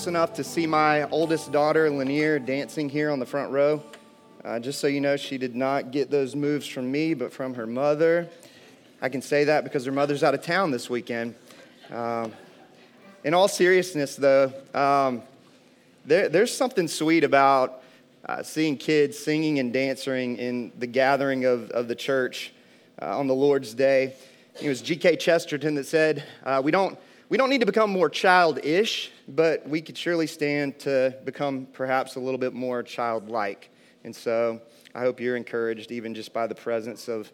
close enough to see my oldest daughter, Lanier, dancing here on the front row, uh, just so you know, she did not get those moves from me, but from her mother. I can say that because her mother's out of town this weekend. Um, in all seriousness, though, um, there, there's something sweet about uh, seeing kids singing and dancing in the gathering of, of the church uh, on the Lord's Day. It was G.K. Chesterton that said, uh, we, don't, we don't need to become more childish, but we could surely stand to become perhaps a little bit more childlike. And so I hope you're encouraged, even just by the presence of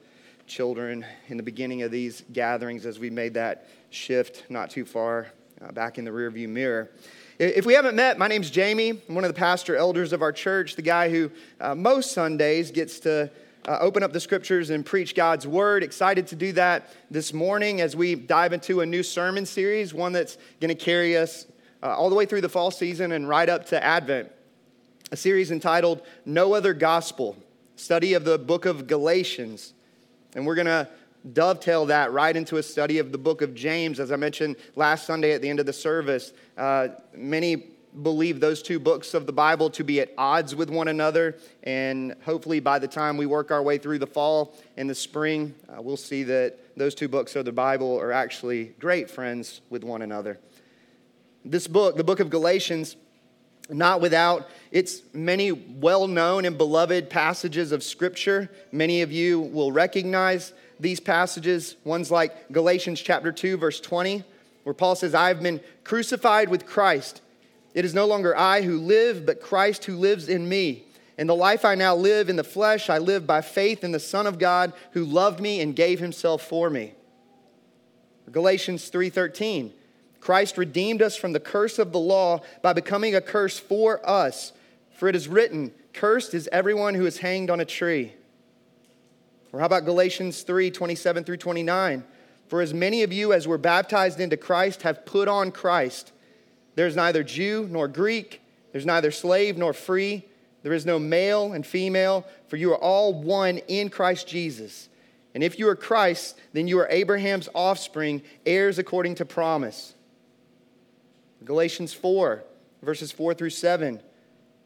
children in the beginning of these gatherings as we made that shift not too far uh, back in the rearview mirror. If we haven't met, my name's Jamie. I'm one of the pastor elders of our church, the guy who uh, most Sundays gets to uh, open up the scriptures and preach God's word. Excited to do that this morning as we dive into a new sermon series, one that's going to carry us uh, all the way through the fall season and right up to Advent. A series entitled No Other Gospel, study of the book of Galatians. And we're going to dovetail that right into a study of the book of James. As I mentioned last Sunday at the end of the service, uh, many believe those two books of the Bible to be at odds with one another. And hopefully, by the time we work our way through the fall and the spring, uh, we'll see that those two books of the Bible are actually great friends with one another. This book, the book of Galatians, not without its many well known and beloved passages of Scripture. Many of you will recognize these passages, ones like Galatians chapter 2, verse 20, where Paul says, I have been crucified with Christ. It is no longer I who live, but Christ who lives in me. And the life I now live in the flesh, I live by faith in the Son of God who loved me and gave himself for me. Galatians 3:13. Christ redeemed us from the curse of the law by becoming a curse for us. For it is written, Cursed is everyone who is hanged on a tree. Or how about Galatians 3:27 through 29? For as many of you as were baptized into Christ have put on Christ. There is neither Jew nor Greek, there's neither slave nor free, there is no male and female, for you are all one in Christ Jesus. And if you are Christ, then you are Abraham's offspring, heirs according to promise. Galatians 4, verses 4 through 7.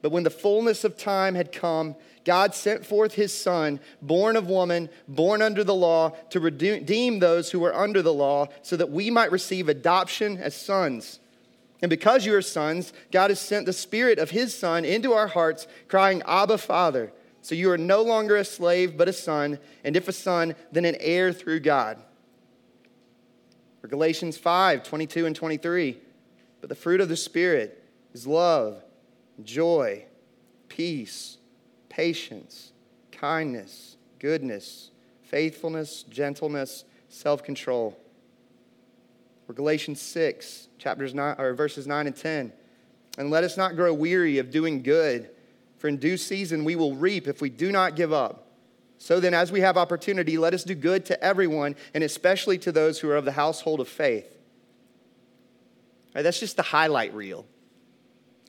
But when the fullness of time had come, God sent forth his Son, born of woman, born under the law, to redeem those who were under the law, so that we might receive adoption as sons. And because you are sons, God has sent the Spirit of his Son into our hearts, crying, Abba, Father. So you are no longer a slave, but a son, and if a son, then an heir through God. Or Galatians 5 22 and 23. But the fruit of the Spirit is love, joy, peace, patience, kindness, goodness, faithfulness, gentleness, self control. Or Galatians 6, chapters 9, or verses 9 and 10. And let us not grow weary of doing good, for in due season we will reap if we do not give up. So then, as we have opportunity, let us do good to everyone, and especially to those who are of the household of faith. That's just the highlight reel.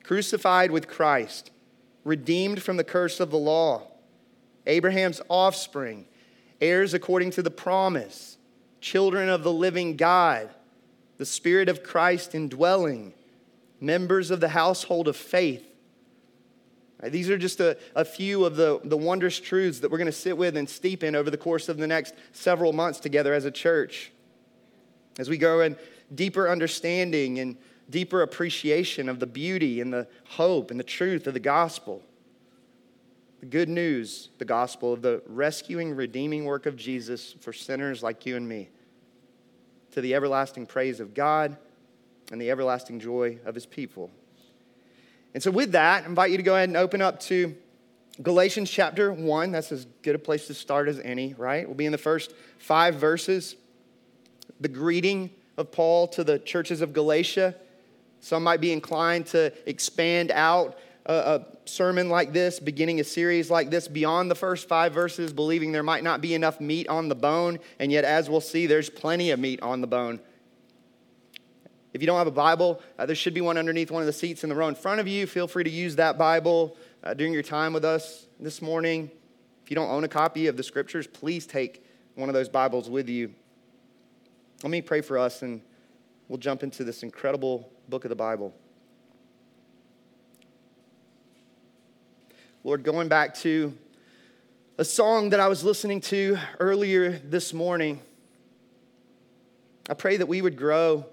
Crucified with Christ, redeemed from the curse of the law, Abraham's offspring, heirs according to the promise, children of the living God, the Spirit of Christ indwelling, members of the household of faith. These are just a, a few of the, the wondrous truths that we're going to sit with and steep in over the course of the next several months together as a church. As we go in deeper understanding and deeper appreciation of the beauty and the hope and the truth of the gospel. The good news, the gospel of the rescuing, redeeming work of Jesus for sinners like you and me, to the everlasting praise of God and the everlasting joy of his people. And so, with that, I invite you to go ahead and open up to Galatians chapter 1. That's as good a place to start as any, right? We'll be in the first five verses. The greeting of Paul to the churches of Galatia. Some might be inclined to expand out a, a, sermon like this, beginning a series like this, beyond the first five verses, believing there might not be enough meat on the bone. And yet, as we'll see, there's plenty of meat on the bone. If you don't have a Bible, uh, there should be one underneath one of the seats in the row in front of you. Feel free to use that Bible uh, during your time with us this morning. If you don't own a copy of the scriptures, please take one of those Bibles with you. Let me pray for us and we'll jump into this incredible book of the Bible. Lord, going back to a song that I was listening to earlier this morning, I pray that we would grow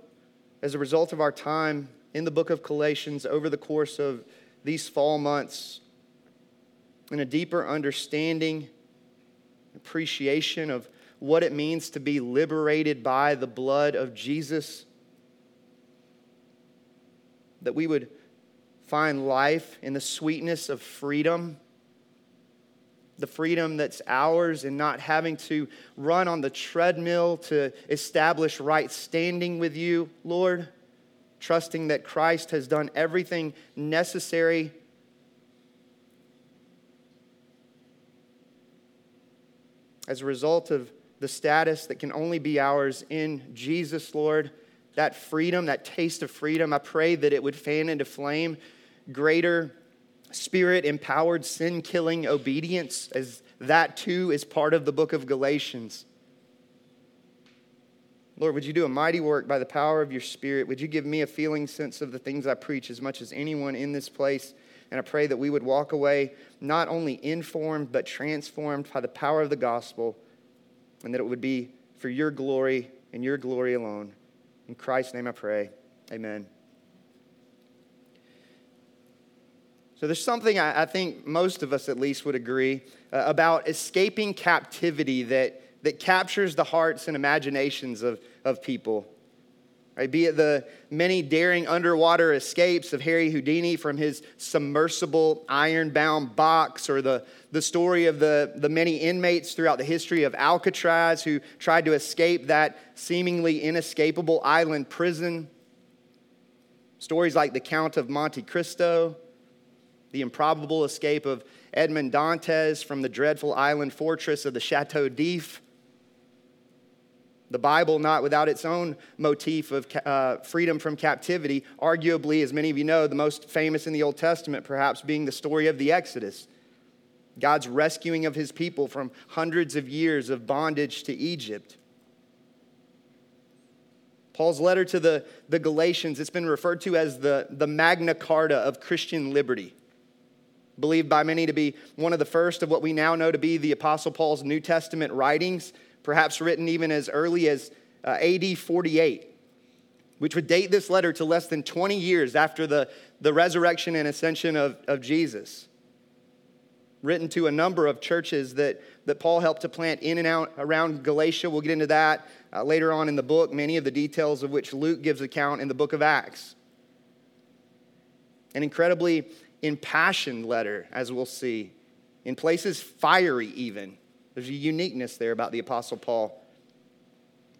as a result of our time in the book of Galatians over the course of these fall months in a deeper understanding, appreciation of what it means to be liberated by the blood of Jesus. That we would find life in the sweetness of freedom, the freedom that's ours in not having to run on the treadmill to establish right standing with you, Lord, trusting that Christ has done everything necessary. As a result of the status that can only be ours in Jesus, Lord, that freedom, that taste of freedom, I pray that it would fan into flame greater spirit empowered sin killing obedience, as that too is part of the book of Galatians. Lord, would you do a mighty work by the power of your Spirit? Would you give me a feeling sense of the things I preach as much as anyone in this place? And I pray that we would walk away not only informed, but transformed by the power of the gospel, and that it would be for your glory and your glory alone. In Christ's name I pray. Amen. So there's something I, I think most of us at least would agree uh, about escaping captivity that, that captures the hearts and imaginations of, of people. Right? Be it the many daring underwater escapes of Harry Houdini from his submersible iron bound box, or the, the story of the, the many inmates throughout the history of Alcatraz who tried to escape that seemingly inescapable island prison. Stories like the Count of Monte Cristo, the improbable escape of Edmond Dantes from the dreadful island fortress of the Chateau d'If. The Bible, not without its own motif of uh, freedom from captivity, arguably, as many of you know, the most famous in the Old Testament, perhaps being the story of the Exodus. God's rescuing of his people from hundreds of years of bondage to Egypt. Paul's letter to the, the Galatians, it's been referred to as the, the Magna Carta of Christian liberty believed by many to be one of the first of what we now know to be the Apostle Paul's New Testament writings, perhaps written even as early as uh, AD 48, which would date this letter to less than 20 years after the, the resurrection and ascension of, of Jesus. Written to a number of churches that, that Paul helped to plant in and out around Galatia. We'll get into that uh, later on in the book, many of the details of which Luke gives account in the book of Acts. An incredibly impassioned letter, as we'll see. In places, fiery, even. There's a uniqueness there about the Apostle Paul.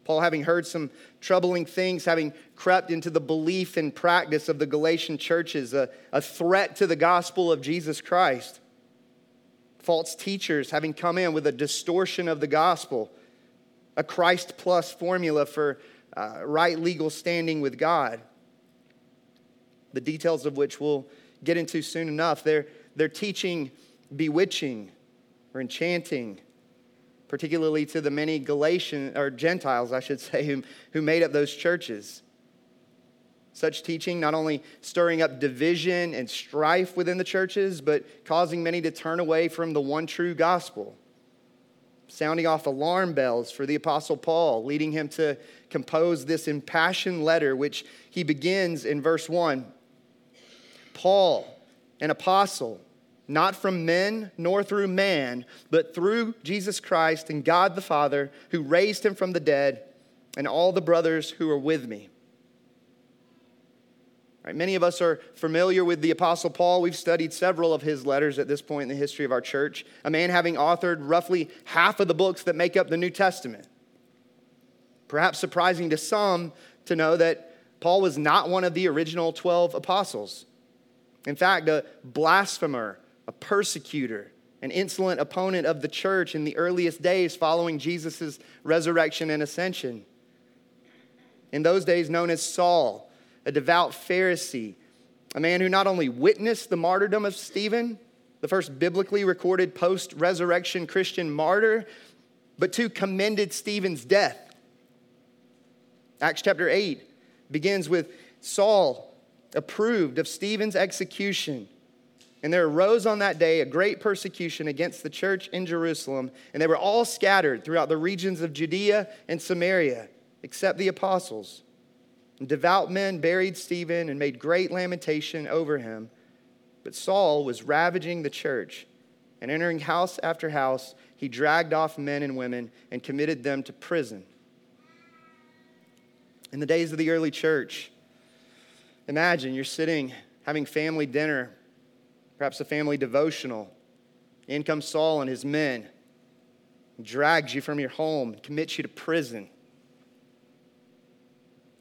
Paul, having heard some troubling things, having crept into the belief and practice of the Galatian churches, a, a threat to the gospel of Jesus Christ. False teachers having come in with a distortion of the gospel, a Christ plus formula for uh, right legal standing with God. The details of which we'll get into soon enough. They're, they're teaching bewitching or enchanting, particularly to the many Galatian or Gentiles, I should say, who, who made up those churches. Such teaching not only stirring up division and strife within the churches, but causing many to turn away from the one true gospel. Sounding off alarm bells for the Apostle Paul, leading him to compose this impassioned letter, which he begins in verse 1 Paul, an apostle, not from men nor through man, but through Jesus Christ and God the Father, who raised him from the dead, and all the brothers who are with me. Right, many of us are familiar with the Apostle Paul. We've studied several of his letters at this point in the history of our church. A man having authored roughly half of the books that make up the New Testament. Perhaps surprising to some, to know that Paul was not one of the original 12 apostles. In fact, a blasphemer, a persecutor, an insolent opponent of the church in the earliest days following Jesus' resurrection and ascension. In those days, known as Saul, a devout Pharisee, a man who not only witnessed the martyrdom of Stephen, the first biblically recorded post resurrection Christian martyr, but too commended Stephen's death. Acts chapter 8 begins with Saul approved of Stephen's execution. And there arose on that day a great persecution against the church in Jerusalem, and they were all scattered throughout the regions of Judea and Samaria, except the apostles. And devout men buried Stephen and made great lamentation over him. But Saul was ravaging the church, and entering house after house, he dragged off men and women and committed them to prison. In the days of the early church, imagine you're sitting having family dinner, perhaps a family devotional. In comes Saul and his men, drags you from your home, commits you to prison.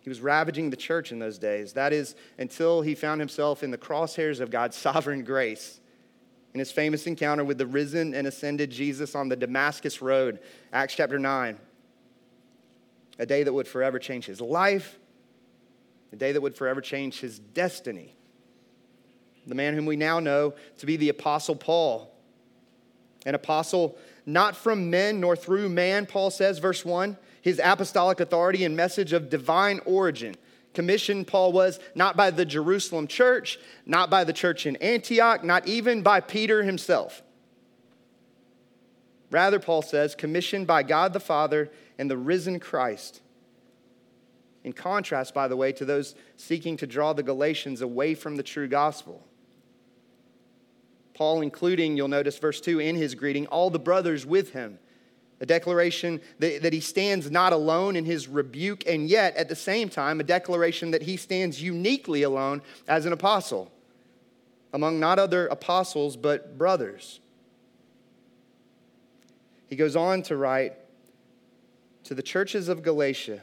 He was ravaging the church in those days. That is, until he found himself in the crosshairs of God's sovereign grace. In his famous encounter with the risen and ascended Jesus on the Damascus Road, Acts chapter 9 a day that would forever change his life, a day that would forever change his destiny. The man whom we now know to be the Apostle Paul. An apostle not from men nor through man, Paul says, verse 1. His apostolic authority and message of divine origin. Commissioned, Paul was not by the Jerusalem church, not by the church in Antioch, not even by Peter himself. Rather, Paul says, commissioned by God the Father and the risen Christ. In contrast, by the way, to those seeking to draw the Galatians away from the true gospel. Paul, including, you'll notice verse 2 in his greeting, all the brothers with him. A declaration that, that he stands not alone in his rebuke, and yet at the same time, a declaration that he stands uniquely alone as an apostle among not other apostles, but brothers. He goes on to write, to the churches of Galatia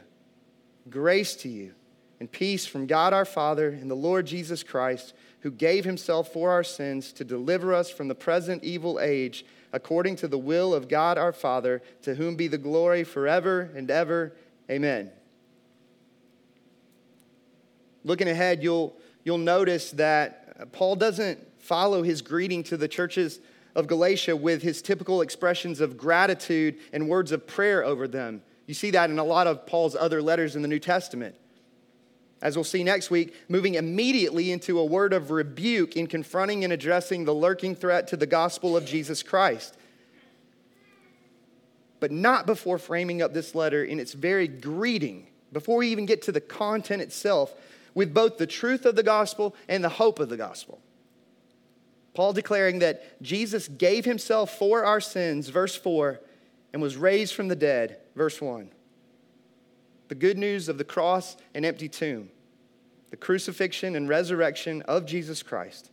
Grace to you and peace from God our Father and the Lord Jesus Christ, who gave himself for our sins to deliver us from the present evil age, according to the will of God our Father, to whom be the glory forever and ever. Amen. Looking ahead, you'll, you'll notice that Paul doesn't follow his greeting to the churches of Galatia with his typical expressions of gratitude and words of prayer over them. You see that in a lot of Paul's other letters in the New Testament. As we'll see next week, moving immediately into a word of rebuke in confronting and addressing the lurking threat to the gospel of Jesus Christ. But not before framing up this letter in its very greeting, before we even get to the content itself, with both the truth of the gospel and the hope of the gospel. Paul declaring that Jesus gave himself for our sins, verse 4, and was raised from the dead verse 1. The good news of the cross and empty tomb, the crucifixion and resurrection of Jesus Christ.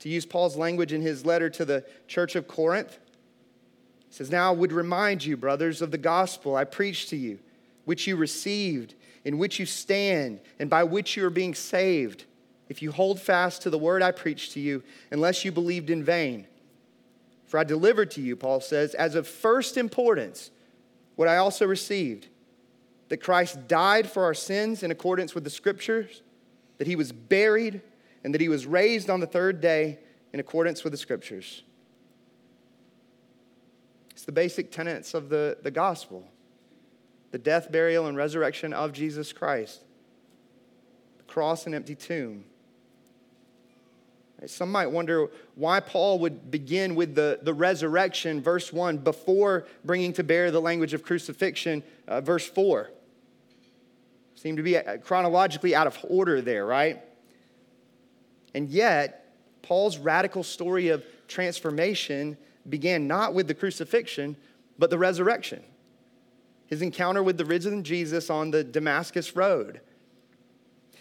To use Paul's language in his letter to the church of Corinth, he says, Now I would remind you, brothers, of the gospel I preached to you, which you received, in which you stand, and by which you are being saved, if you hold fast to the word I preached to you, unless you believed in vain. For I delivered to you, Paul says, as of first importance, what I also received that Christ died for our sins in accordance with the scriptures, that he was buried, and that he was raised on the third day in accordance with the scriptures. It's the basic tenets of the, the gospel. The death, burial, and resurrection of Jesus Christ, the cross and empty tomb some might wonder why Paul would begin with the, the resurrection, verse 1, before bringing to bear the language of crucifixion, uh, verse 4. Seem to be uh, chronologically out of order there, right? And yet, Paul's radical story of transformation began not with the crucifixion, but the resurrection. His encounter with the risen Jesus on the Damascus Road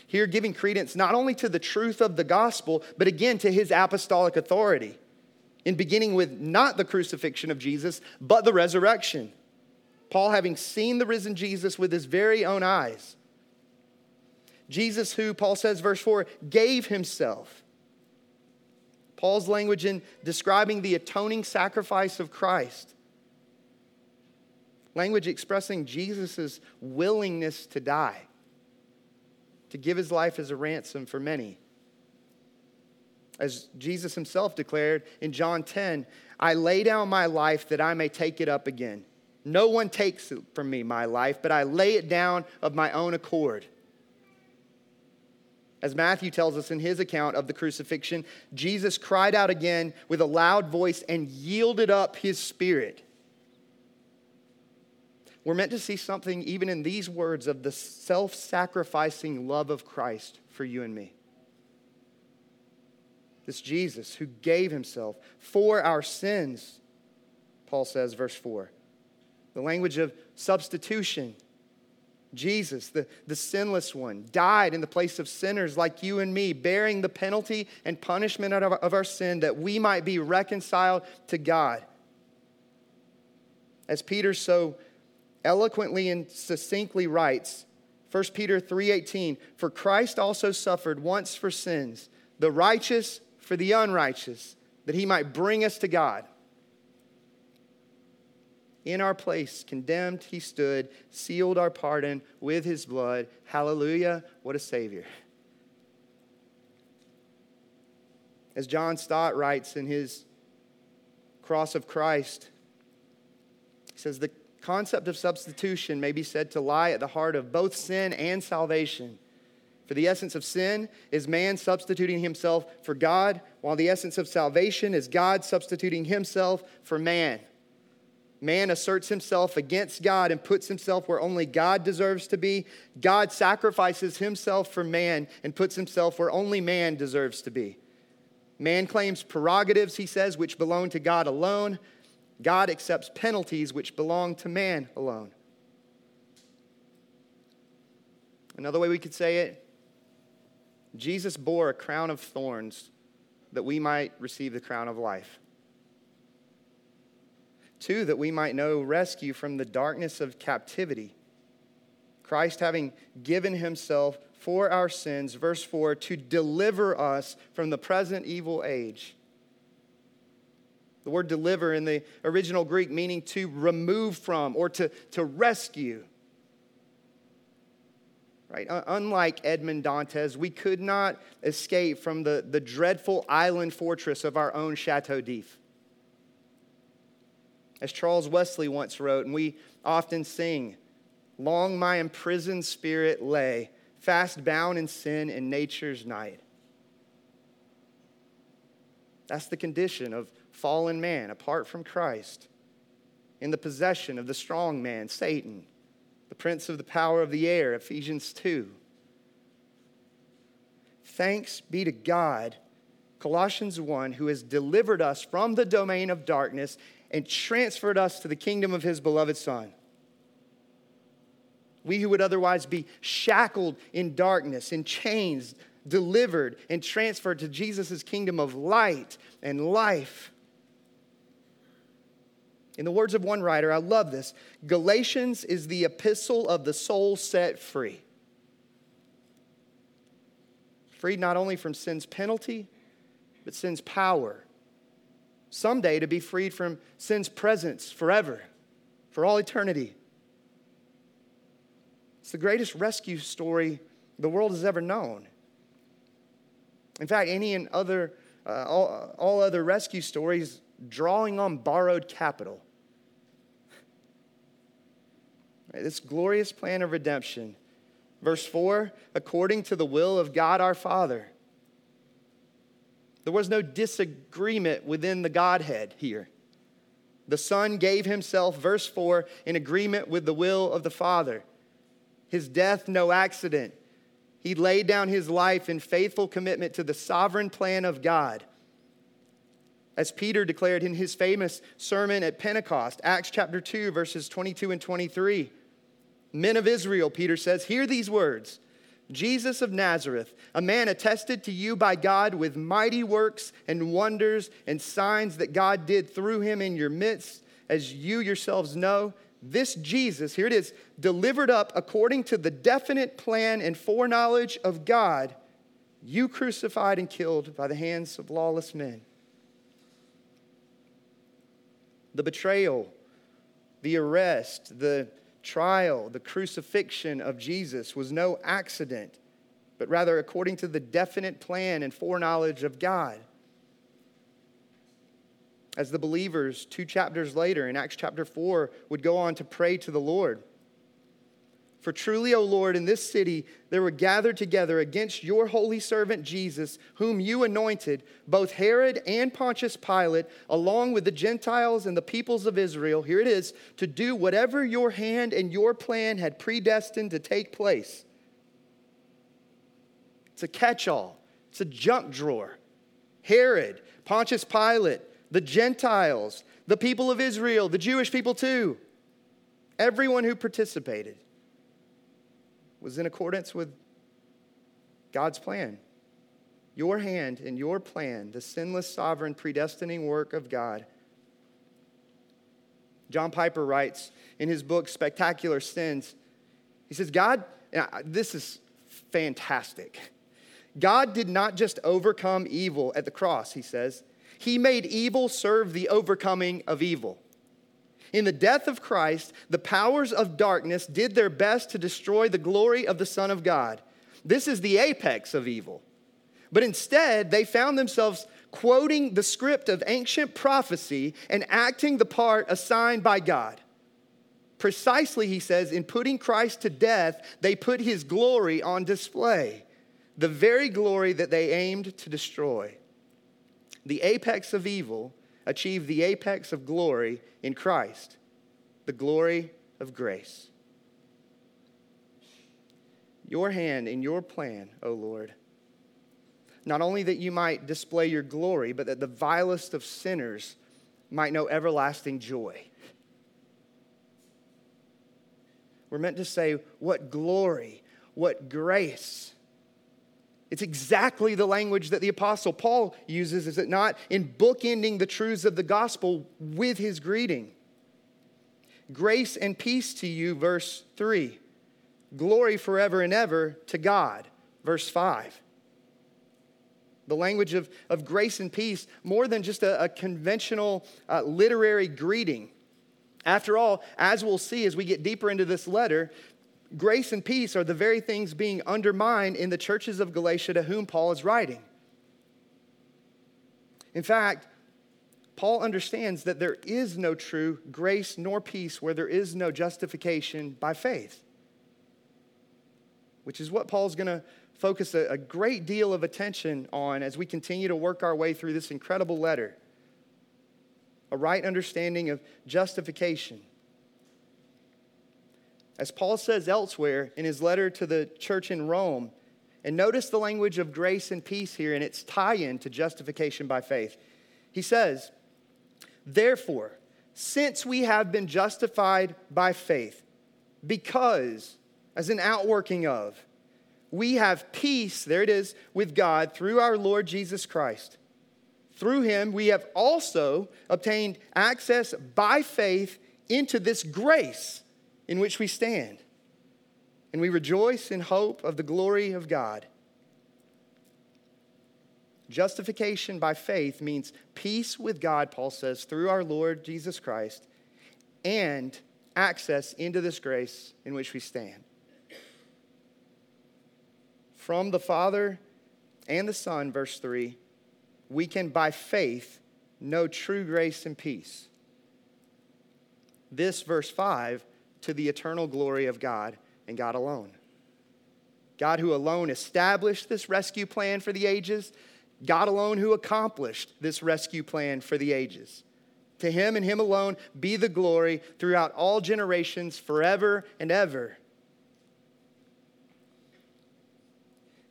here, giving credence not only to the truth of the gospel, but again to his apostolic authority. In beginning with not the crucifixion of Jesus, but the resurrection. Paul having seen the risen Jesus with his very own eyes. Jesus, who, Paul says, verse 4, gave himself. Paul's language in describing the atoning sacrifice of Christ. Language expressing Jesus' willingness to die, to give his life as a ransom for many. As Jesus himself declared in John 10, I lay down my life that I may take it up again. No one takes from me, my life, but I lay it down of my own accord. As Matthew tells us in his account of the crucifixion, Jesus cried out again with a loud voice and yielded up his spirit. We're meant to see something even in these words of the self sacrificing love of Christ for you and me. This Jesus who gave himself for our sins, Paul says, verse 4. The language of substitution. Jesus, the, the sinless one, died in the place of sinners like you and me, bearing the penalty and punishment of our, of our sin that we might be reconciled to God. As Peter so eloquently and succinctly writes, 1 Peter 3:18, "For Christ also suffered once for sins, the righteous for the unrighteous, that he might bring us to God. In our place, condemned, he stood, sealed our pardon with his blood. Hallelujah, what a Savior. As John Stott writes in his Cross of Christ, he says, The concept of substitution may be said to lie at the heart of both sin and salvation. For the essence of sin is man substituting himself for God, while the essence of salvation is God substituting himself for man. Man asserts himself against God and puts himself where only God deserves to be. God sacrifices himself for man and puts himself where only man deserves to be. Man claims prerogatives, he says, which belong to God alone. God accepts penalties which belong to man alone. Another way we could say it Jesus bore a crown of thorns that we might receive the crown of life. Two, that we might know rescue from the darkness of captivity. Christ having given himself for our sins, verse 4, to deliver us from the present evil age. The word deliver in the original Greek meaning to remove from or to, to rescue. Right? Unlike Edmond Dantes, we could not escape from the, the dreadful island fortress of our own Chateau d'If. As Charles Wesley once wrote, and we often sing, Long my imprisoned spirit lay, fast bound in sin in nature's night. That's the condition of fallen man apart from Christ, in the possession of the strong man, Satan the prince of the power of the air, Ephesians 2. Thanks be to God, Colossians 1, who has delivered us from the domain of darkness and transferred us to the kingdom of his beloved Son. We who would otherwise be shackled in darkness, in chains, delivered and transferred to Jesus' kingdom of light and life. In the words of one writer, I love this Galatians is the epistle of the soul set free. Freed not only from sin's penalty, but sin's power. Someday to be freed from sin's presence forever, for all eternity. It's the greatest rescue story the world has ever known. In fact, any and other, uh, all, all other rescue stories drawing on borrowed capital. This glorious plan of redemption. Verse 4 according to the will of God our Father. There was no disagreement within the Godhead here. The Son gave himself, verse 4, in agreement with the will of the Father. His death, no accident. He laid down his life in faithful commitment to the sovereign plan of God. As Peter declared in his famous sermon at Pentecost, Acts chapter 2, verses 22 and 23. Men of Israel, Peter says, hear these words Jesus of Nazareth, a man attested to you by God with mighty works and wonders and signs that God did through him in your midst, as you yourselves know, this Jesus, here it is, delivered up according to the definite plan and foreknowledge of God, you crucified and killed by the hands of lawless men. The betrayal, the arrest, the trial, the crucifixion of Jesus was no accident, but rather according to the definite plan and foreknowledge of God as the believers, two chapters later in Acts chapter 4, would go on to pray to the Lord. For truly, O Lord, in this city there were gathered together against your holy servant Jesus, whom you anointed, both Herod and Pontius Pilate, along with the Gentiles and the peoples of Israel. Here it is to do whatever your hand and your plan had predestined to take place. It's a catch all, it's a junk drawer. Herod, Pontius Pilate, the Gentiles, the people of Israel, the Jewish people too. Everyone who participated was in accordance with God's plan. Your hand and your plan, the sinless, sovereign, predestining work of God. John Piper writes in his book, Spectacular Sins, he says, God, this is fantastic. God did not just overcome evil at the cross, he says. He made evil serve the overcoming of evil. In the death of Christ, the powers of darkness did their best to destroy the glory of the Son of God. This is the apex of evil. But instead, they found themselves quoting the script of ancient prophecy and acting the part assigned by God. Precisely, he says, in putting Christ to death, they put his glory on display, the very glory that they aimed to destroy the apex of evil, achieve the apex of glory in Christ, the glory of grace. Your hand in your plan, O Lord, not only that you might display your glory, but that the vilest of sinners might know everlasting joy. We're meant to say, What glory, what grace it's exactly the language that the Apostle Paul uses, is it not? In bookending the truths of the gospel with his greeting. Grace and peace to you, verse 3. Glory forever and ever to God, verse 5. The language of, of grace and peace, more than just a, a conventional uh, literary greeting. After all, as we'll see as we get deeper into this letter, grace and peace are the very things being undermined in the churches of Galatia to whom Paul is writing. In fact, Paul understands that there is no true grace nor peace where there is no justification by faith, which is what Paul's going to focus a, a, great deal of attention on as we continue to work our way through this incredible letter. A right understanding of justification as Paul says elsewhere in his letter to the church in Rome, and notice the language of grace and peace here and its tie in to justification by faith. He says, Therefore, since we have been justified by faith, because, as an outworking of, we have peace, there it is, with God through our Lord Jesus Christ. Through him, we have also obtained access by faith into this grace in which we stand. And we rejoice in hope of the glory of God. Justification by faith means peace with God, Paul says, through our Lord Jesus Christ, and access into this grace in which we stand. From the Father and the Son, verse 3, we can by faith know true grace and peace. This, verse 5, to the eternal glory of God and God alone. God, who alone established this rescue plan for the ages, God alone who accomplished this rescue plan for the ages. To him and him alone be the glory throughout all generations, forever and ever.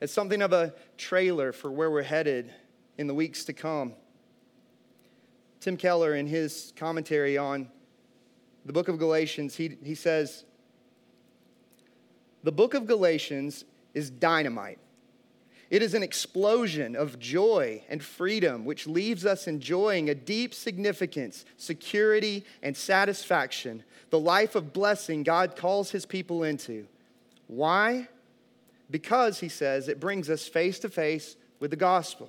It's something of a trailer for where we're headed in the weeks to come. Tim Keller, in his commentary on the book of Galatians, he, he says, The book of Galatians is dynamite. It is an explosion of joy and freedom, which leaves us enjoying a deep significance, security, and satisfaction, the life of blessing God calls his people into. Why? Because, he says, it brings us face to face with the gospel.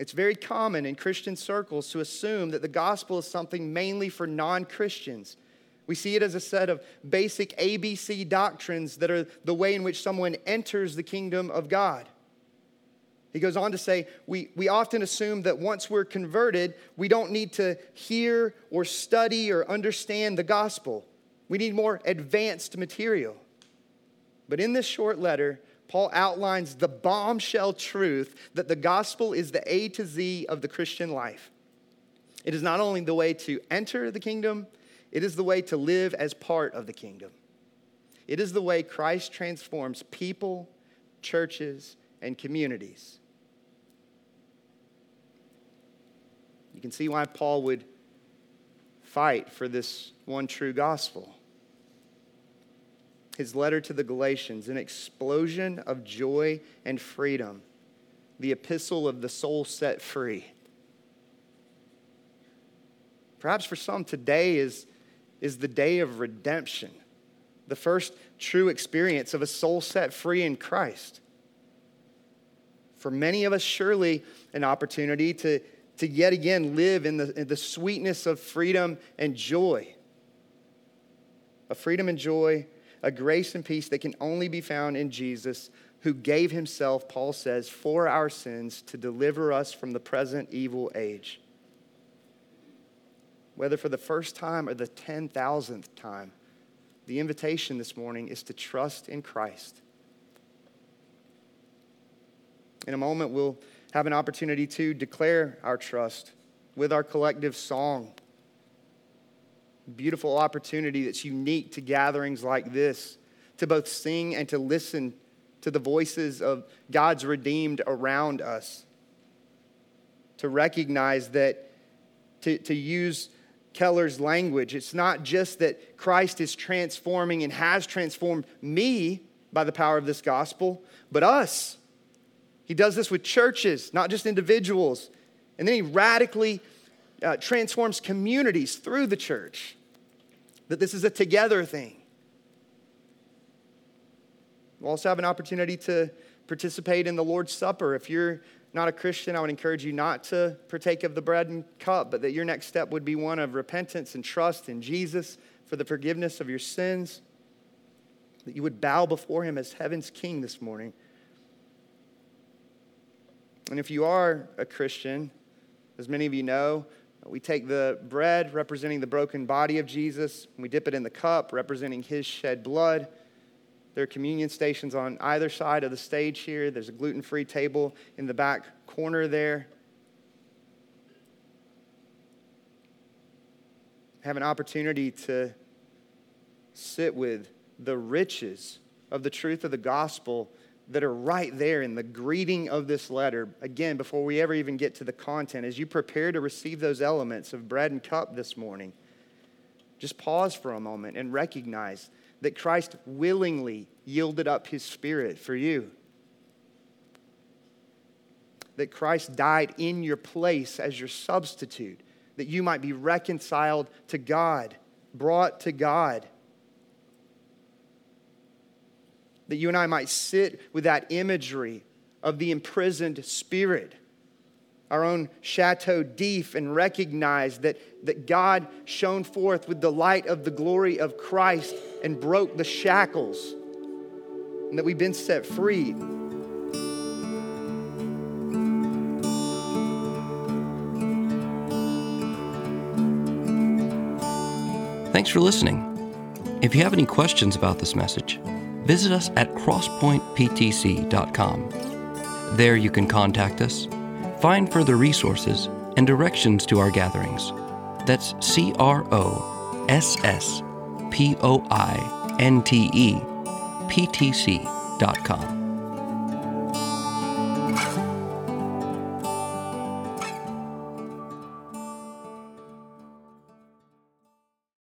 It's very common in Christian circles to assume that the gospel is something mainly for non Christians. We see it as a set of basic ABC doctrines that are the way in which someone enters the kingdom of God. He goes on to say, we, we often assume that once we're converted, we don't need to hear or study or understand the gospel. We need more advanced material. But in this short letter, Paul outlines the bombshell truth that the gospel is the A to Z of the Christian life. It is not only the way to enter the kingdom, it is the way to live as part of the kingdom. It is the way Christ transforms people, churches, and communities. You can see why Paul would fight for this one true gospel. His letter to the Galatians, an explosion of joy and freedom, the epistle of the soul set free. Perhaps for some, today is is the day of redemption, the first true experience of a soul set free in Christ. For many of us, surely an opportunity to, to yet again live in the, in the sweetness of freedom and joy. A freedom and joy, a grace and peace that can only be found in Jesus, who gave himself, Paul says, for our sins to deliver us from the present evil age whether for the first time or the 10,000th time, the invitation this morning is to trust in Christ. In a moment, we'll have an opportunity to declare our trust with our collective song. Beautiful opportunity that's unique to gatherings like this to both sing and to listen to the voices of God's redeemed around us. To recognize that, to, to use Keller's language. It's not just that Christ is transforming and has transformed me by the power of this gospel, but us. He does this with churches, not just individuals. And then he radically uh, transforms communities through the church. That this is a together thing. We'll also have an opportunity to participate in the Lord's Supper. If you're not a Christian, I would encourage you not to partake of the bread and cup, but that your next step would be one of repentance and trust in Jesus for the forgiveness of your sins, that you would bow before him as heaven's king this morning. And if you are a Christian, as many of you know, we take the bread representing the broken body of Jesus, we dip it in the cup representing his shed blood. There are communion stations on either side of the stage here. There's a gluten free table in the back corner there. Have an opportunity to sit with the riches of the truth of the gospel that are right there in the greeting of this letter. Again, before we ever even get to the content, as you prepare to receive those elements of bread and cup this morning, just pause for a moment and recognize that Christ willingly yielded up his spirit for you. That Christ died in your place as your substitute, that you might be reconciled to God, brought to God. That you and I might sit with that imagery of the imprisoned spirit our own Chateau d'If and recognize that, that God shone forth with the light of the glory of Christ and broke the shackles, and that we've been set free. Thanks for listening. If you have any questions about this message, visit us at crosspointptc.com. There you can contact us Find further resources and directions to our gatherings. That's C R O S S P O I N T E P T C dot com.